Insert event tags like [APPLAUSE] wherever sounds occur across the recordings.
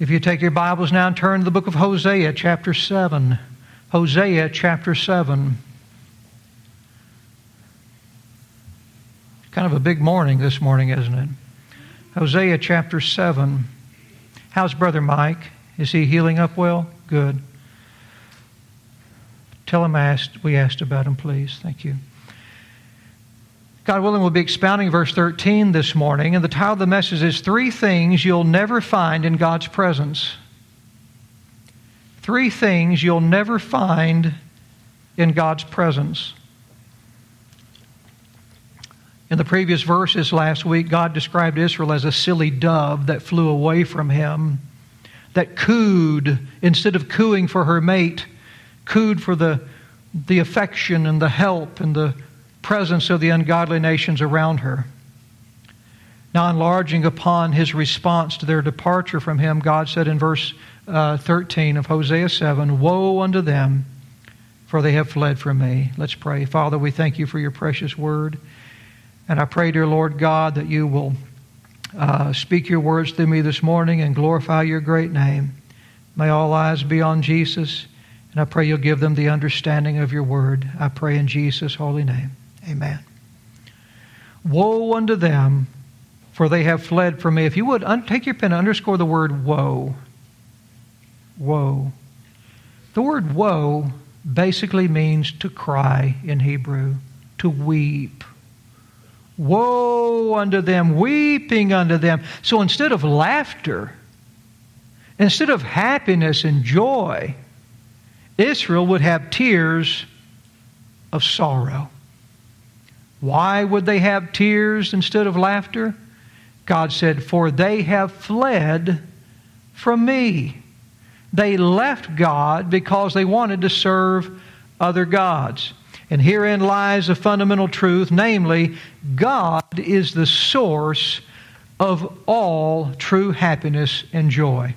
If you take your Bibles now and turn to the book of Hosea, chapter 7. Hosea, chapter 7. Kind of a big morning this morning, isn't it? Hosea, chapter 7. How's Brother Mike? Is he healing up well? Good. Tell him asked, we asked about him, please. Thank you. God willing, we'll be expounding verse 13 this morning, and the title of the message is Three Things You'll Never Find in God's Presence. Three things you'll never find in God's presence. In the previous verses last week, God described Israel as a silly dove that flew away from him, that cooed instead of cooing for her mate, cooed for the, the affection and the help and the presence of the ungodly nations around her. Now, enlarging upon his response to their departure from him, God said in verse uh, 13 of Hosea 7 Woe unto them, for they have fled from me. Let's pray. Father, we thank you for your precious word. And I pray, dear Lord God, that you will uh, speak your words through me this morning and glorify your great name. May all eyes be on Jesus. And I pray you'll give them the understanding of your word. I pray in Jesus' holy name. Amen. Woe unto them, for they have fled from me. If you would, un- take your pen and underscore the word woe. Woe. The word woe basically means to cry in Hebrew, to weep. Woe unto them, weeping unto them. So instead of laughter, instead of happiness and joy, Israel would have tears of sorrow. Why would they have tears instead of laughter? God said, For they have fled from me. They left God because they wanted to serve other gods. And herein lies a fundamental truth namely, God is the source of all true happiness and joy.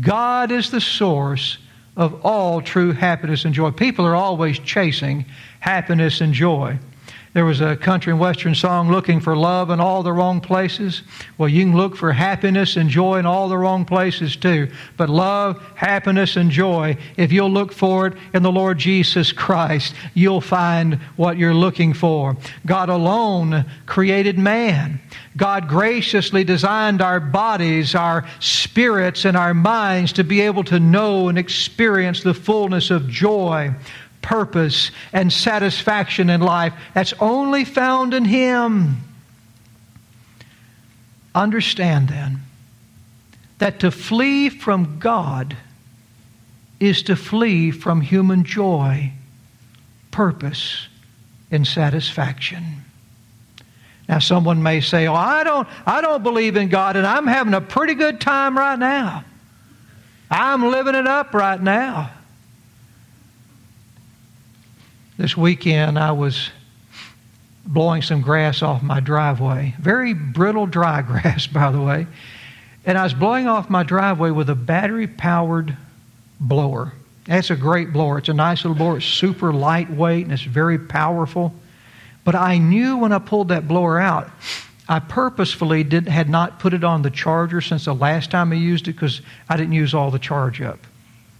God is the source of all true happiness and joy. People are always chasing happiness and joy. There was a country and western song looking for love in all the wrong places. Well, you can look for happiness and joy in all the wrong places too. But love, happiness, and joy, if you'll look for it in the Lord Jesus Christ, you'll find what you're looking for. God alone created man. God graciously designed our bodies, our spirits, and our minds to be able to know and experience the fullness of joy, purpose and satisfaction in life that's only found in Him. Understand then that to flee from God is to flee from human joy, purpose, and satisfaction. Now, someone may say, Oh, I don't, I don't believe in God, and I'm having a pretty good time right now. I'm living it up right now. This weekend, I was blowing some grass off my driveway. Very brittle dry [LAUGHS] grass, by the way. And I was blowing off my driveway with a battery powered blower. That's a great blower. It's a nice little blower. It's super lightweight and it's very powerful. But I knew when I pulled that blower out, I purposefully did, had not put it on the charger since the last time I used it because I didn't use all the charge up.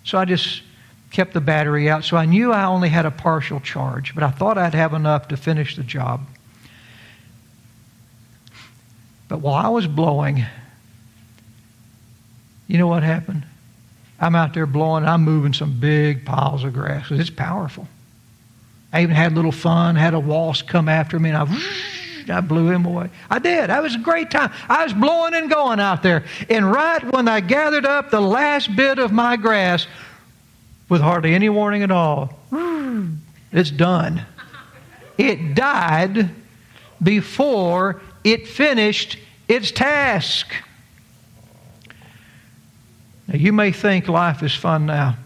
So I just kept the battery out, so I knew I only had a partial charge, but I thought I'd have enough to finish the job. But while I was blowing, you know what happened? I'm out there blowing, I'm moving some big piles of grass it's powerful. I even had a little fun, had a wasp come after me, and I, I blew him away. I did. That was a great time. I was blowing and going out there. And right when I gathered up the last bit of my grass, with hardly any warning at all. It's done. It died before it finished its task. Now, you may think life is fun now.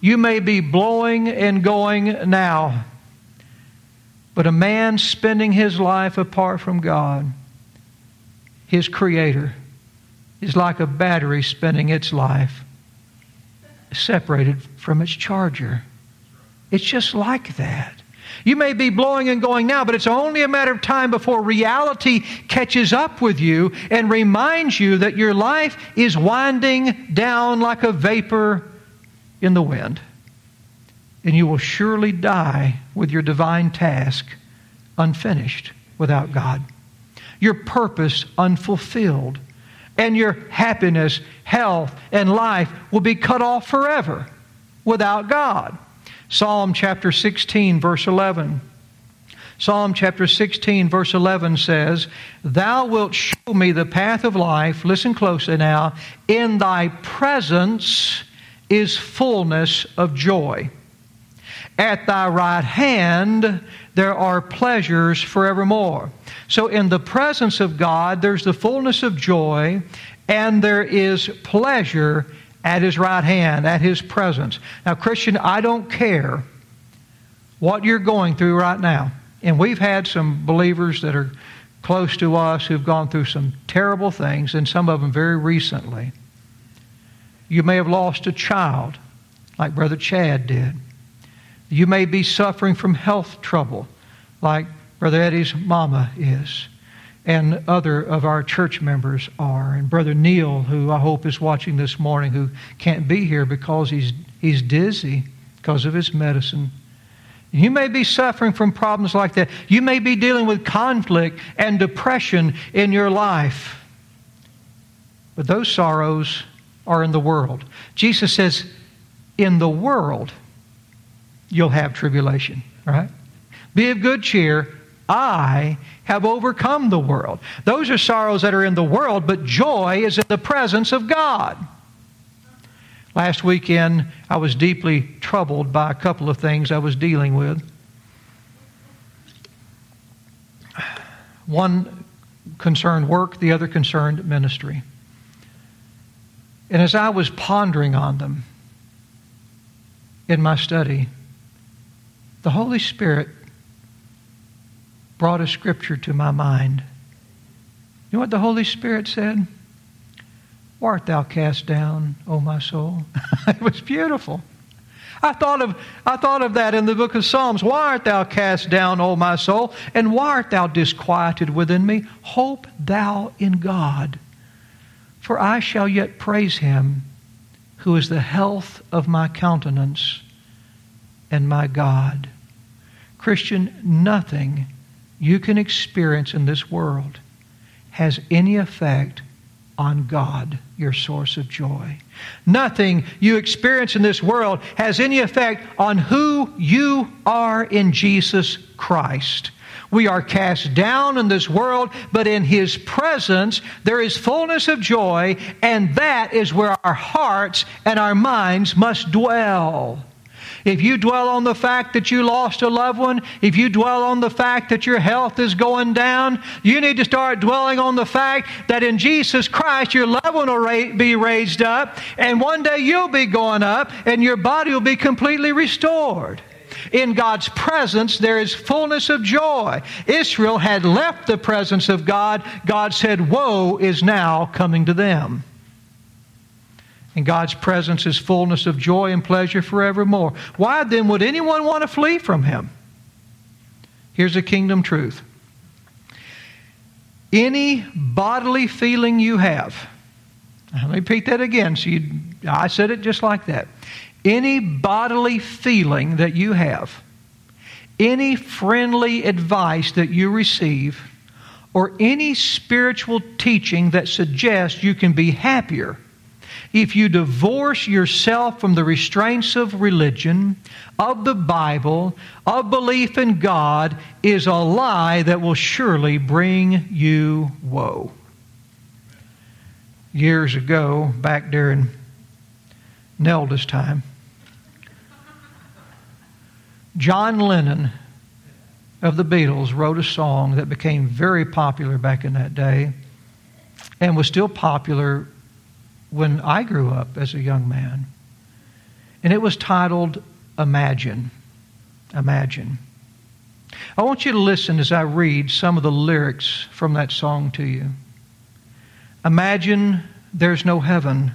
You may be blowing and going now. But a man spending his life apart from God, his Creator, is like a battery spending its life separated from its charger. It's just like that. You may be blowing and going now, but it's only a matter of time before reality catches up with you and reminds you that your life is winding down like a vapor in the wind. And you will surely die with your divine task unfinished without God, your purpose unfulfilled, and your happiness, health, and life will be cut off forever without God. Psalm chapter 16, verse 11. Psalm chapter 16, verse 11 says, Thou wilt show me the path of life. Listen closely now. In thy presence is fullness of joy. At thy right hand there are pleasures forevermore. So, in the presence of God, there's the fullness of joy, and there is pleasure at his right hand, at his presence. Now, Christian, I don't care what you're going through right now. And we've had some believers that are close to us who've gone through some terrible things, and some of them very recently. You may have lost a child, like Brother Chad did. You may be suffering from health trouble, like Brother Eddie's mama is and other of our church members are. And Brother Neil, who I hope is watching this morning, who can't be here because he's, he's dizzy because of his medicine. You may be suffering from problems like that. You may be dealing with conflict and depression in your life. But those sorrows are in the world. Jesus says, In the world, you'll have tribulation, right? Be of good cheer. I have overcome the world. Those are sorrows that are in the world, but joy is in the presence of God. Last weekend, I was deeply troubled by a couple of things I was dealing with. One concerned work, the other concerned ministry. And as I was pondering on them in my study, the Holy Spirit brought a scripture to my mind. You know what the Holy Spirit said? Art thou cast down, O my soul? [LAUGHS] it was beautiful. I thought, of, I thought of that in the book of Psalms. Why art thou cast down, O my soul? And why art thou disquieted within me? Hope thou in God. For I shall yet praise him who is the health of my countenance and my God. Christian, nothing you can experience in this world has any effect on God, your source of joy. Nothing you experience in this world has any effect on who you are in Jesus Christ. We are cast down in this world, but in His presence there is fullness of joy, and that is where our hearts and our minds must dwell if you dwell on the fact that you lost a loved one, if you dwell on the fact that your health is going down, you need to start dwelling on the fact that in Jesus Christ your loved one will be raised up, and one day you'll be going up, and your body will be completely restored. In God's presence, there is fullness of joy. Israel had left the presence of God. God said, Woe is now coming to them. In God's presence is fullness of joy and pleasure forevermore. Why then would anyone want to flee from Him? Here's a kingdom truth. Any bodily feeling you have, let me repeat that again. So you, I said it just like that. Any bodily feeling that you have, any friendly advice that you receive, or any spiritual teaching that suggests you can be happier if you divorce yourself from the restraints of religion, of the Bible, of belief in God, is a lie that will surely bring you woe. Years ago, back during Nelda's time, John Lennon of the Beatles wrote a song that became very popular back in that day and was still popular when I grew up as a young man. And it was titled Imagine. Imagine. I want you to listen as I read some of the lyrics from that song to you. Imagine there's no heaven.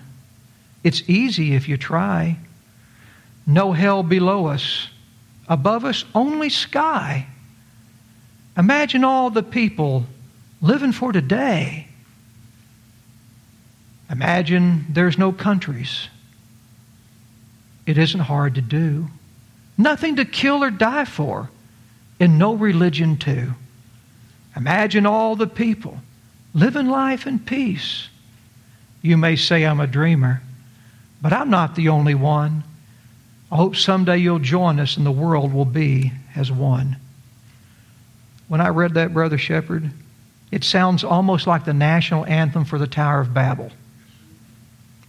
It's easy if you try. No hell below us. Above us, only sky. Imagine all the people living for today. Imagine there's no countries. It isn't hard to do. Nothing to kill or die for, and no religion too. Imagine all the people living life in peace. You may say I'm a dreamer, but I'm not the only one. I hope someday you'll join us and the world will be as one. When I read that, Brother Shepherd, it sounds almost like the national anthem for the Tower of Babel.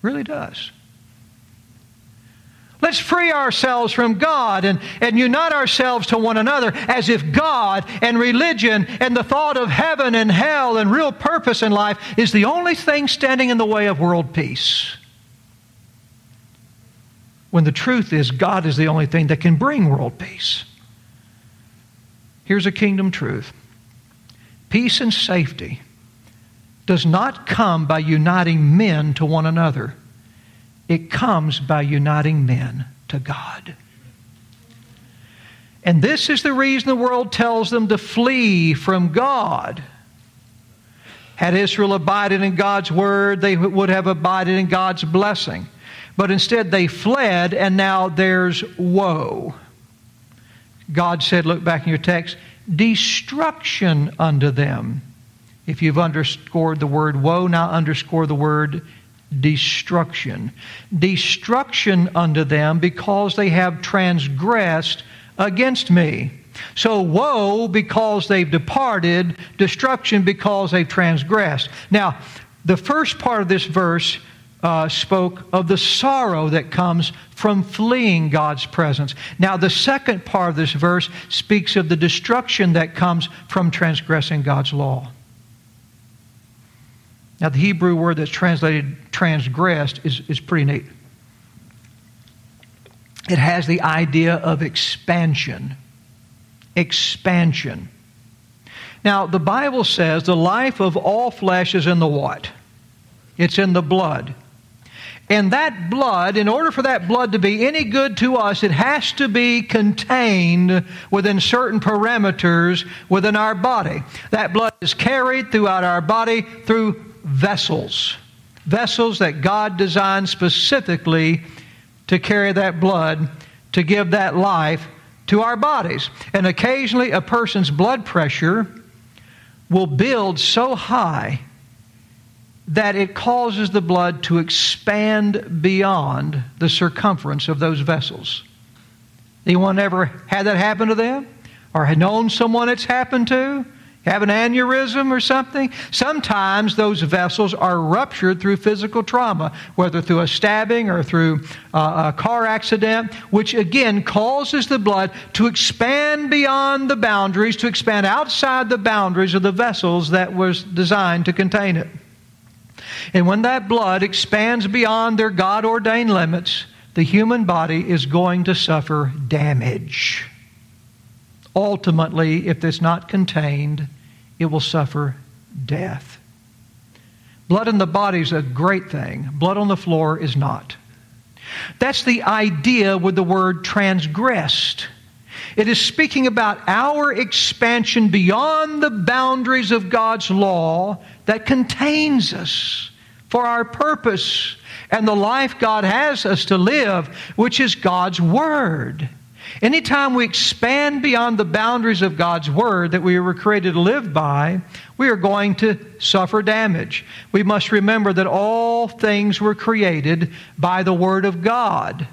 Really does. Let's free ourselves from God and, and unite ourselves to one another as if God and religion and the thought of heaven and hell and real purpose in life is the only thing standing in the way of world peace. When the truth is, God is the only thing that can bring world peace. Here's a kingdom truth peace and safety does not come by uniting men to one another it comes by uniting men to God. And this is the reason the world tells them to flee from God. Had Israel abided in God's word, they would have abided in God's blessing. But instead, they fled, and now there's woe. God said, look back in your text, destruction unto them. If you've underscored the word woe, now underscore the word destruction. Destruction unto them because they have transgressed against me. So, woe because they've departed, destruction because they've transgressed. Now, the first part of this verse uh, spoke of the sorrow that comes from fleeing God's presence. Now, the second part of this verse speaks of the destruction that comes from transgressing God's law. Now, the Hebrew word that's translated transgressed is, is pretty neat. It has the idea of expansion. Expansion. Now, the Bible says the life of all flesh is in the what? It's in the blood. And that blood, in order for that blood to be any good to us, it has to be contained within certain parameters within our body. That blood is carried throughout our body through vessels. Vessels that God designed specifically to carry that blood, to give that life to our bodies. And occasionally, a person's blood pressure will build so high that it causes the blood to expand beyond the circumference of those vessels. Anyone ever had that happen to them? Or had known someone it's happened to? Have an aneurysm or something. Sometimes those vessels are ruptured through physical trauma, whether through a stabbing or through uh, a car accident, which again causes the blood to expand beyond the boundaries, to expand outside the boundaries of the vessels that was designed to contain it. And when that blood expands beyond their God ordained limits, the human body is going to suffer damage ultimately, if it's not contained, it will suffer death. Blood in the body is a great thing, blood on the floor is not. That's the idea with the word transgressed. It is speaking about our expansion beyond the boundaries of God's law that contains us for our purpose and the life God has us to live, which is God's Word. Anytime we expand beyond the boundaries of God's Word that we were created to live by, we are going to suffer damage. We must remember that all things were created by the Word of God.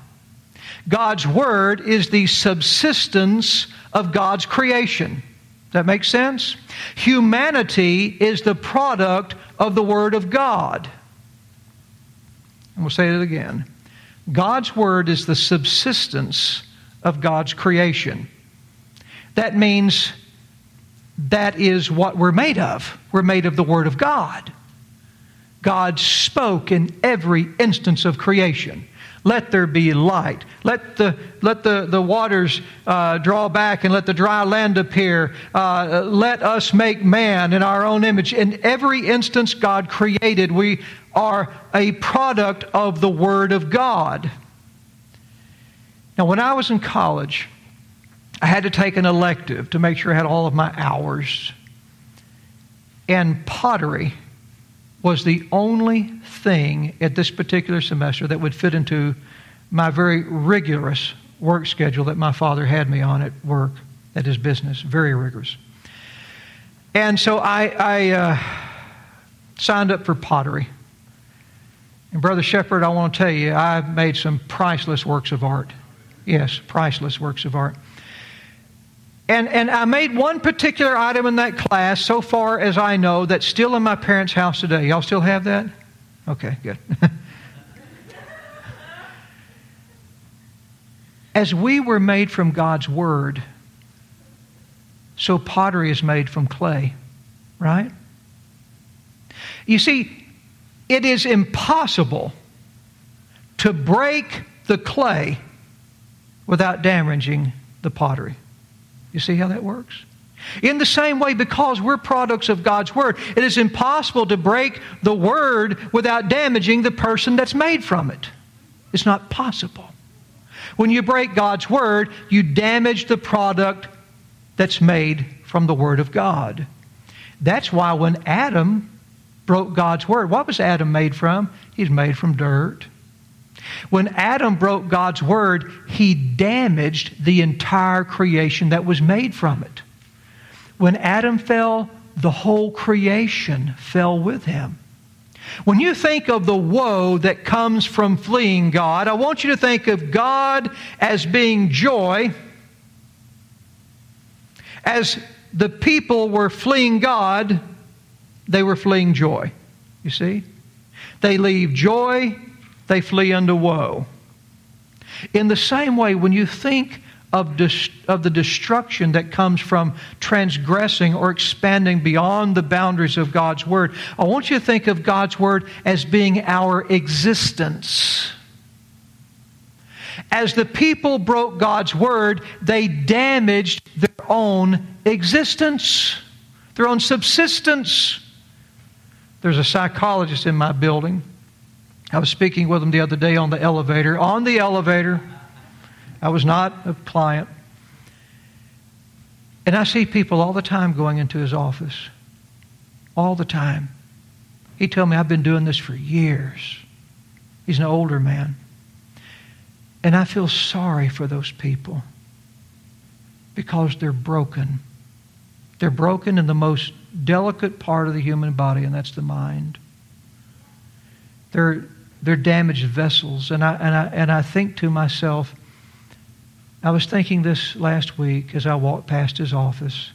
God's Word is the subsistence of God's creation. That makes sense? Humanity is the product of the Word of God. And we'll say it again. God's Word is the subsistence of God's creation. That means that is what we're made of. We're made of the Word of God. God spoke in every instance of creation. Let there be light. Let the, let the, the waters uh, draw back and let the dry land appear. Uh, let us make man in our own image. In every instance God created, we are a product of the Word of God. Now, when I was in college, I had to take an elective to make sure I had all of my hours. And pottery was the only thing at this particular semester that would fit into my very rigorous work schedule that my father had me on at work, at his business, very rigorous. And so I, I uh, signed up for pottery. And Brother Shepherd, I want to tell you, I made some priceless works of art. Yes, priceless works of art. And, and I made one particular item in that class, so far as I know, that's still in my parents' house today. Y'all still have that? Okay, good. [LAUGHS] as we were made from God's Word, so pottery is made from clay, right? You see, it is impossible to break the clay without damaging the pottery. You see how that works? In the same way, because we're products of God's Word, it is impossible to break the Word without damaging the person that's made from it. It's not possible. When you break God's Word, you damage the product that's made from the Word of God. That's why when Adam broke God's Word, what was Adam made from? He's made from dirt. When Adam broke God's word, he damaged the entire creation that was made from it. When Adam fell, the whole creation fell with him. When you think of the woe that comes from fleeing God, I want you to think of God as being joy. As the people were fleeing God, they were fleeing joy. You see? They leave joy they flee unto woe. In the same way, when you think of, dis- of the destruction that comes from transgressing or expanding beyond the boundaries of God's Word, I want you to think of God's Word as being our existence. As the people broke God's Word, they damaged their own existence, their own subsistence. There's a psychologist in my building I was speaking with him the other day on the elevator. On the elevator, I was not a client. And I see people all the time going into his office. All the time. He told me, I've been doing this for years. He's an older man. And I feel sorry for those people because they're broken. They're broken in the most delicate part of the human body, and that's the mind. They're, they're damaged vessels. And I, and, I, and I think to myself, I was thinking this last week as I walked past his office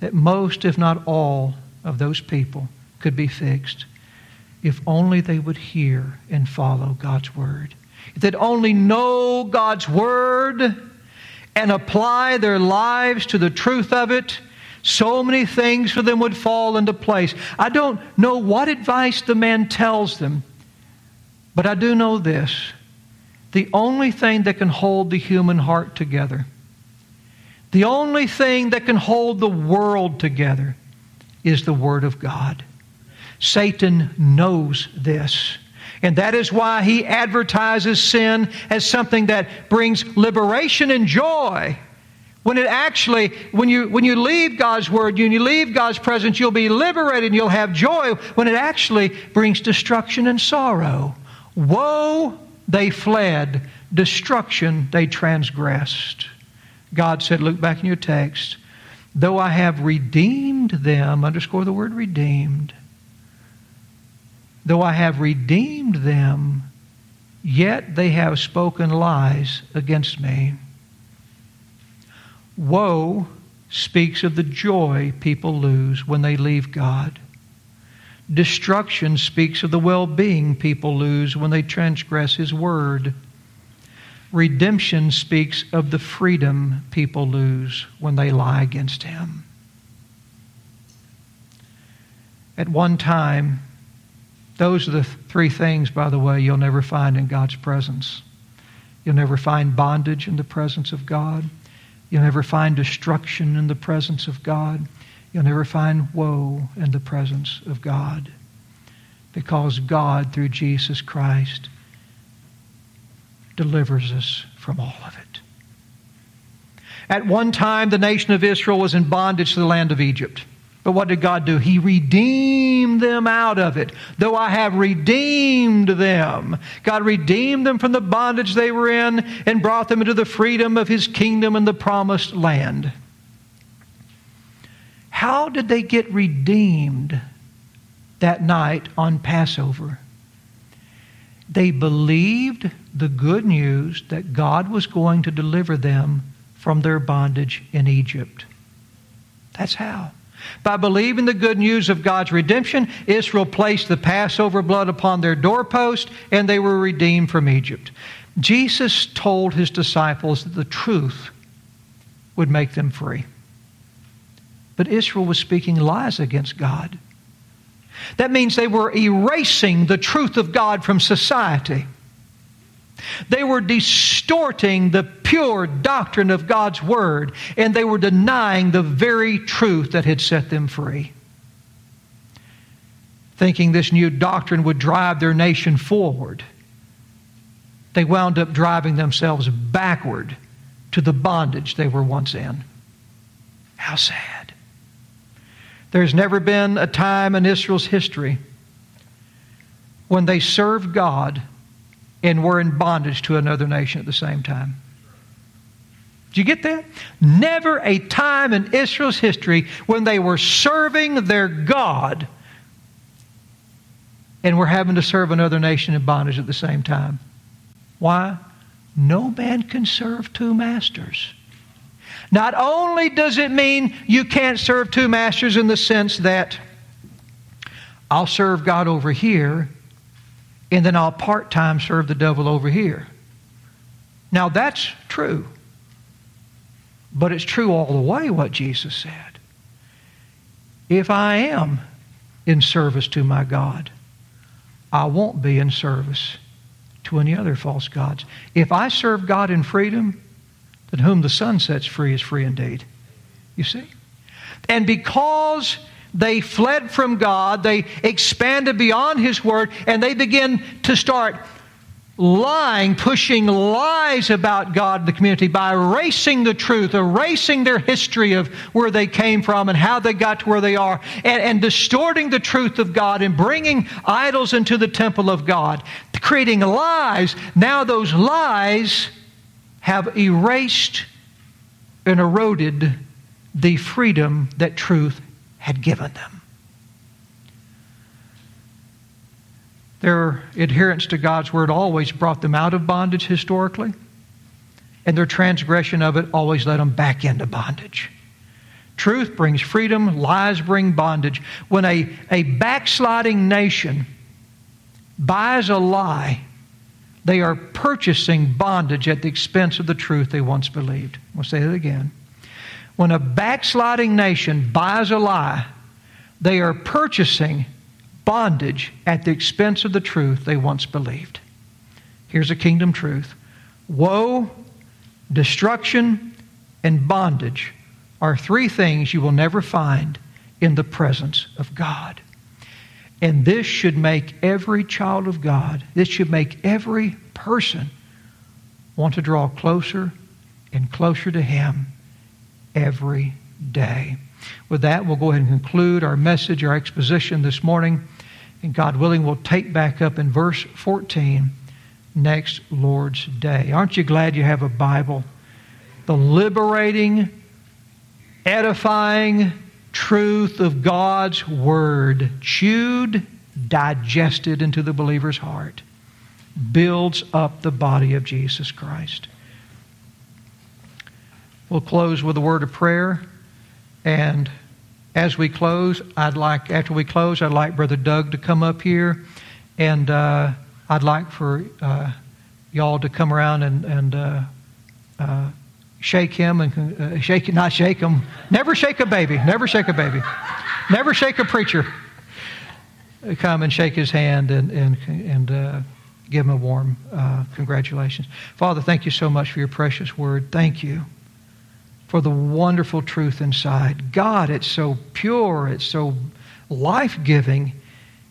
that most, if not all, of those people could be fixed if only they would hear and follow God's Word. If they'd only know God's Word and apply their lives to the truth of it, so many things for them would fall into place. I don't know what advice the man tells them, but I do know this the only thing that can hold the human heart together, the only thing that can hold the world together, is the Word of God. Satan knows this. And that is why he advertises sin as something that brings liberation and joy. When it actually, when you, when you leave God's Word, when you leave God's presence, you'll be liberated and you'll have joy. When it actually brings destruction and sorrow. Woe, they fled. Destruction, they transgressed. God said, look back in your text, though I have redeemed them, underscore the word redeemed, though I have redeemed them, yet they have spoken lies against me. Woe speaks of the joy people lose when they leave God. Destruction speaks of the well being people lose when they transgress His word. Redemption speaks of the freedom people lose when they lie against Him. At one time, those are the three things, by the way, you'll never find in God's presence. You'll never find bondage in the presence of God. You'll never find destruction in the presence of God. You'll never find woe in the presence of God because God, through Jesus Christ, delivers us from all of it. At one time, the nation of Israel was in bondage to the land of Egypt. But what did God do? He redeemed them out of it. Though I have redeemed them. God redeemed them from the bondage they were in and brought them into the freedom of His kingdom and the promised land. How did they get redeemed that night on Passover? They believed the good news that God was going to deliver them from their bondage in Egypt. That's how. By believing the good news of God's redemption, Israel placed the Passover blood upon their doorpost and they were redeemed from Egypt. Jesus told his disciples that the truth would make them free. But Israel was speaking lies against God. That means they were erasing the truth of God from society. They were distorting the pure doctrine of God's Word, and they were denying the very truth that had set them free. Thinking this new doctrine would drive their nation forward, they wound up driving themselves backward to the bondage they were once in. How sad. There's never been a time in Israel's history when they served God and were in bondage to another nation at the same time. Do you get that? Never a time in Israel's history when they were serving their God and were having to serve another nation in bondage at the same time. Why? No man can serve two masters. Not only does it mean you can't serve two masters in the sense that I'll serve God over here and then I'll part time serve the devil over here. Now that's true. But it's true all the way what Jesus said. If I am in service to my God, I won't be in service to any other false gods. If I serve God in freedom, then whom the Son sets free is free indeed. You see? And because they fled from God, they expanded beyond His Word, and they began to start lying, pushing lies about God in the community by erasing the truth, erasing their history of where they came from and how they got to where they are, and, and distorting the truth of God and bringing idols into the temple of God, creating lies. Now those lies have erased and eroded the freedom that truth had given them. Their adherence to God's word always brought them out of bondage historically, and their transgression of it always led them back into bondage. Truth brings freedom, lies bring bondage. When a, a backsliding nation buys a lie, they are purchasing bondage at the expense of the truth they once believed. We'll say that again. When a backsliding nation buys a lie, they are purchasing bondage at the expense of the truth they once believed. Here's a kingdom truth woe, destruction, and bondage are three things you will never find in the presence of God. And this should make every child of God, this should make every person want to draw closer and closer to Him every day. With that, we'll go ahead and conclude our message, our exposition this morning. And God willing, we'll take back up in verse 14 next Lord's Day. Aren't you glad you have a Bible? The liberating, edifying truth of God's Word, chewed, digested into the believer's heart, builds up the body of Jesus Christ. We'll close with a word of prayer. And as we close, I'd like, after we close, I'd like Brother Doug to come up here. And uh, I'd like for uh, y'all to come around and, and uh, uh shake him and uh, shake, not shake him. Never shake a baby. Never shake a baby. Never shake a preacher. Come and shake his hand and, and, and uh, give him a warm congratulations. Father, thank you so much for your precious word. Thank you for the wonderful truth inside. God, it's so pure, it's so life giving.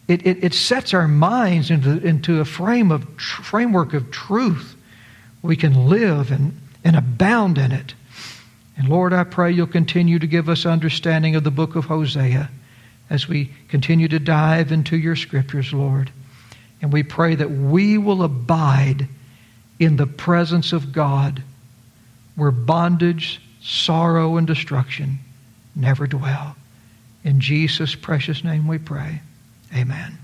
It, it, it, sets our minds into, into a frame of, framework of truth. We can live and, and abound in it. And Lord, I pray you'll continue to give us understanding of the book of Hosea as we continue to dive into your scriptures, Lord. And we pray that we will abide in the presence of God where bondage, sorrow, and destruction never dwell. In Jesus' precious name we pray. Amen.